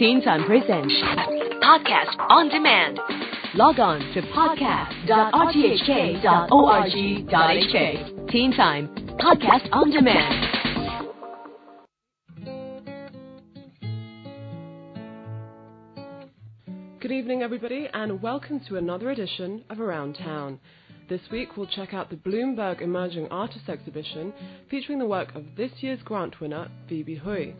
Teen Time Presents Podcast on Demand. Log on to podcast.rthk.org.hk. Teen Time Podcast on Demand. Good evening, everybody, and welcome to another edition of Around Town. This week, we'll check out the Bloomberg Emerging Artists exhibition featuring the work of this year's grant winner, Phoebe Hui.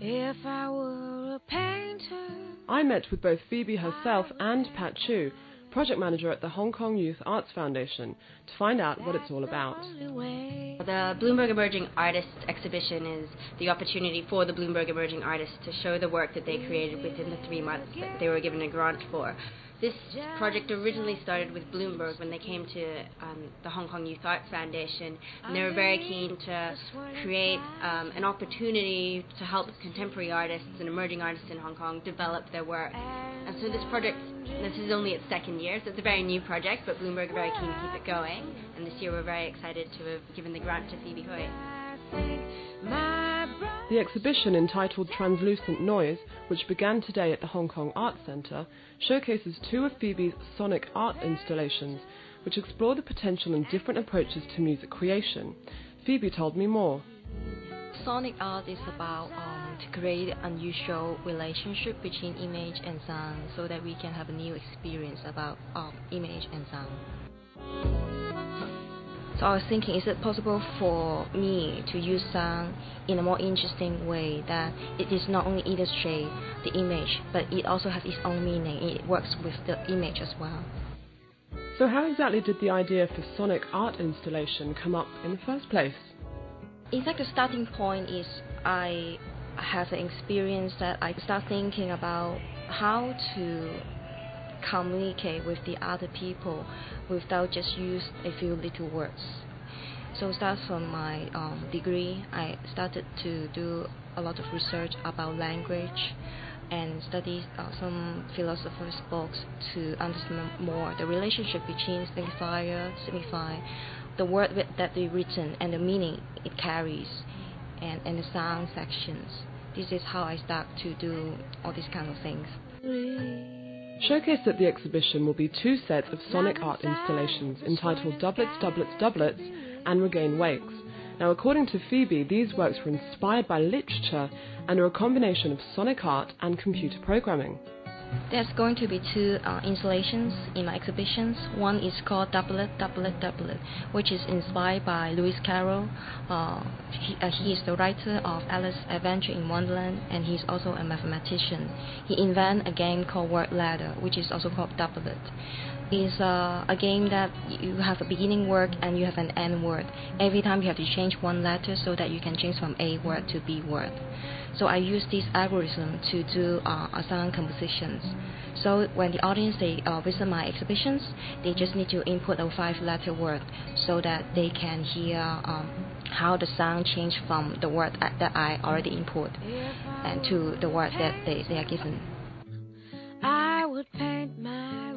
If I were a painter. I met with both Phoebe herself and Pat Chu, project manager at the Hong Kong Youth Arts Foundation, to find out what it's all about. The Bloomberg Emerging Artists exhibition is the opportunity for the Bloomberg Emerging Artists to show the work that they created within the three months that they were given a grant for. This project originally started with Bloomberg when they came to um, the Hong Kong Youth Arts Foundation, and they were very keen to create um, an opportunity to help contemporary artists and emerging artists in Hong Kong develop their work. And so this project, this is only its second year, so it's a very new project, but Bloomberg are very keen to keep it going. And this year we're very excited to have given the grant to Phoebe Hui. The exhibition entitled Translucent Noise, which began today at the Hong Kong Arts Centre, showcases two of Phoebe's sonic art installations, which explore the potential and different approaches to music creation. Phoebe told me more. Sonic art is about um, to create unusual relationship between image and sound so that we can have a new experience about um, image and sound. So I was thinking, is it possible for me to use sound in a more interesting way that it is not only illustrate the image, but it also has its own meaning. It works with the image as well. So how exactly did the idea for sonic art installation come up in the first place? In fact, the starting point is I have an experience that I start thinking about how to communicate with the other people without just use a few little words. So start from my um, degree, I started to do a lot of research about language and study uh, some philosophers' books to understand more the relationship between signifier, signify, the word that they written and the meaning it carries, and, and the sound sections. This is how I start to do all these kind of things. Showcased at the exhibition will be two sets of sonic art installations entitled Doublets, Doublets, Doublets and Regain Wakes. Now, according to Phoebe, these works were inspired by literature and are a combination of sonic art and computer programming. There's going to be two uh, installations in my exhibitions. One is called Doublet, Doublet, Doublet, which is inspired by Lewis Carroll. Uh, he, uh, he, is the writer of Alice Adventure in Wonderland, and he's also a mathematician. He invented a game called Word Ladder, which is also called Doublet. It's uh, a game that you have a beginning word and you have an end word. Every time you have to change one letter so that you can change from A word to B word. So I use this algorithm to do uh, a sound compositions. So when the audience they uh, visit my exhibitions, they just need to input a five-letter word so that they can hear um, how the sound change from the word that I already input and to the word that they, they are given. I would paint my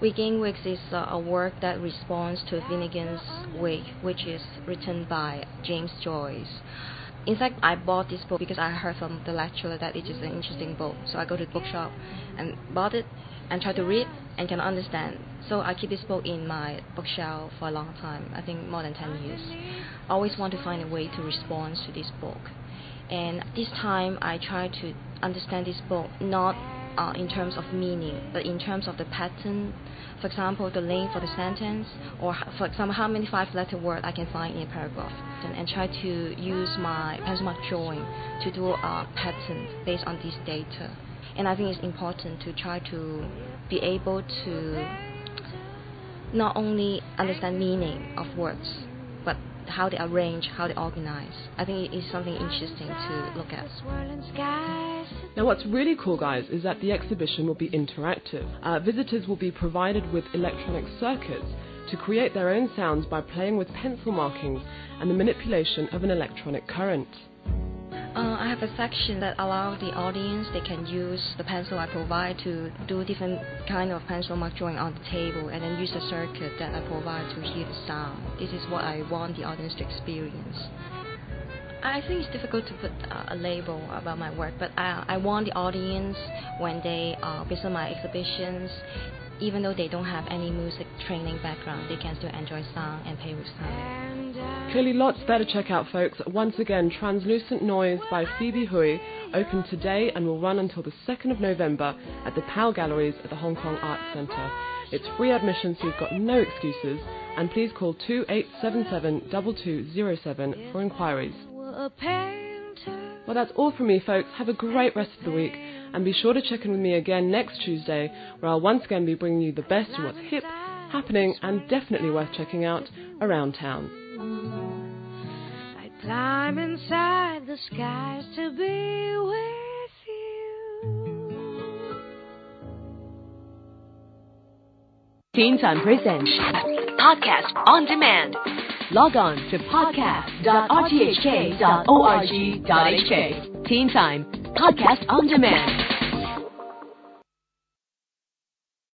Regain Wakes is uh, a work that responds to Finnegans Wake, which is written by James Joyce. In fact, I bought this book because I heard from the lecturer that it is an interesting book. So I go to the bookshop and bought it and try to read and can understand. So I keep this book in my bookshelf for a long time, I think more than 10 years. I always want to find a way to respond to this book. And this time I try to understand this book not uh, in terms of meaning, but in terms of the pattern. For example, the length of the sentence, or for example, how many five-letter words I can find in a paragraph, and, and try to use my pencil mark drawing to do a pattern based on this data. And I think it's important to try to be able to not only understand meaning of words, but how they arrange, how they organize. I think it is something interesting to look at. Now, what's really cool, guys, is that the exhibition will be interactive. Uh, visitors will be provided with electronic circuits to create their own sounds by playing with pencil markings and the manipulation of an electronic current. Uh, I have a section that allow the audience they can use the pencil I provide to do different kind of pencil mark drawing on the table and then use the circuit that I provide to hear the sound. This is what I want the audience to experience. I think it's difficult to put uh, a label about my work, but I, I want the audience when they uh, visit my exhibitions, even though they don't have any music training background, they can still enjoy sound and play with sound. Clearly, lots to check out, folks. Once again, Translucent Noise by Phoebe Hui opened today and will run until the 2nd of November at the Pao Galleries at the Hong Kong Arts Centre. It's free admission, so you've got no excuses. And please call 2877 2207 for inquiries. Well, that's all from me, folks. Have a great rest of the week. And be sure to check in with me again next Tuesday, where I'll once again be bringing you the best of what's hip, happening, and definitely worth checking out around town. I climb inside the skies to be with you. Teen Time Presents Podcast on Demand. Log on to podcast.rthk.org.hk. Teen Time Podcast on Demand.